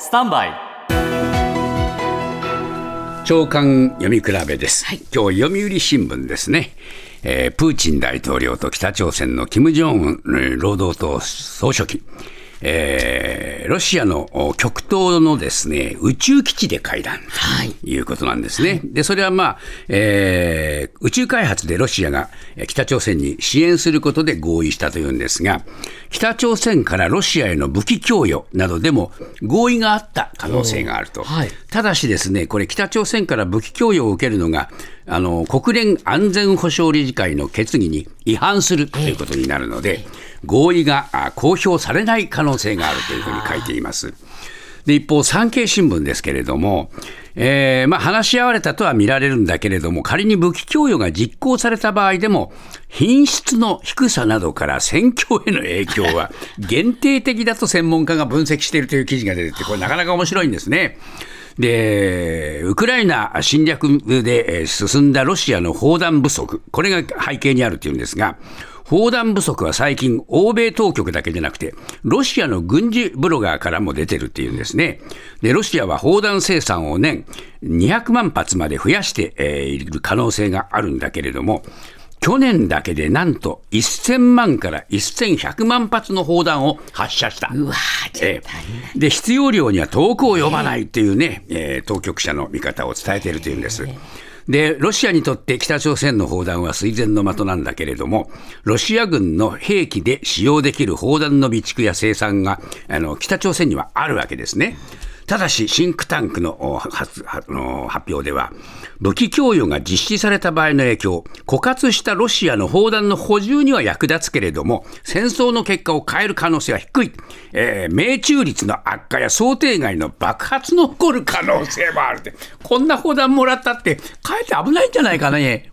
スタンバイ。長官読み比べです、今日読売新聞ですね、えープーチン大統領と北朝鮮の金正恩えー労働党総書記、えーロシアのお極東のですね宇宙基地で会談。とい。うことなんですね。でそれは、まあえー宇宙開発でロシアがえー北朝鮮に支援することで合意したというんですが、北朝鮮からロシアへの武器供与などでも合意があった可能性があると。はい。ただしですね、これ北朝鮮から武器供与を受けるのが、あの、国連安全保障理事会の決議に違反するということになるので、合意があ公表されない可能性があるというふうに書いています。で一方、産経新聞ですけれども、えーまあ、話し合われたとは見られるんだけれども、仮に武器供与が実行された場合でも、品質の低さなどから戦況への影響は 限定的だと専門家が分析しているという記事が出てて、これなかなか面白いんですね。で、ウクライナ侵略で進んだロシアの砲弾不足、これが背景にあるというんですが、砲弾不足は最近、欧米当局だけじゃなくて、ロシアの軍事ブロガーからも出てるっていうんですね。で、ロシアは砲弾生産を年200万発まで増やしている可能性があるんだけれども、去年だけでなんと1000万から1100万発の砲弾を発射した。うわー、ええで必要量には遠くを読まないというね、えー当局者の見方を伝えているというんです。でロシアにとって北朝鮮の砲弾は垂涎の的なんだけれども、ロシア軍の兵器で使用できる砲弾の備蓄や生産があの北朝鮮にはあるわけですね。ただし、シンクタンクの発発表では、武器供与が実施された場合の影響、枯渇したロシアの砲弾の補充には役立つけれども、戦争の結果を変える可能性は低い、えー命中率の悪化や想定外の爆発の起こる可能性もあるって、こんな砲弾もらったって、かえって危ないんじゃないかね。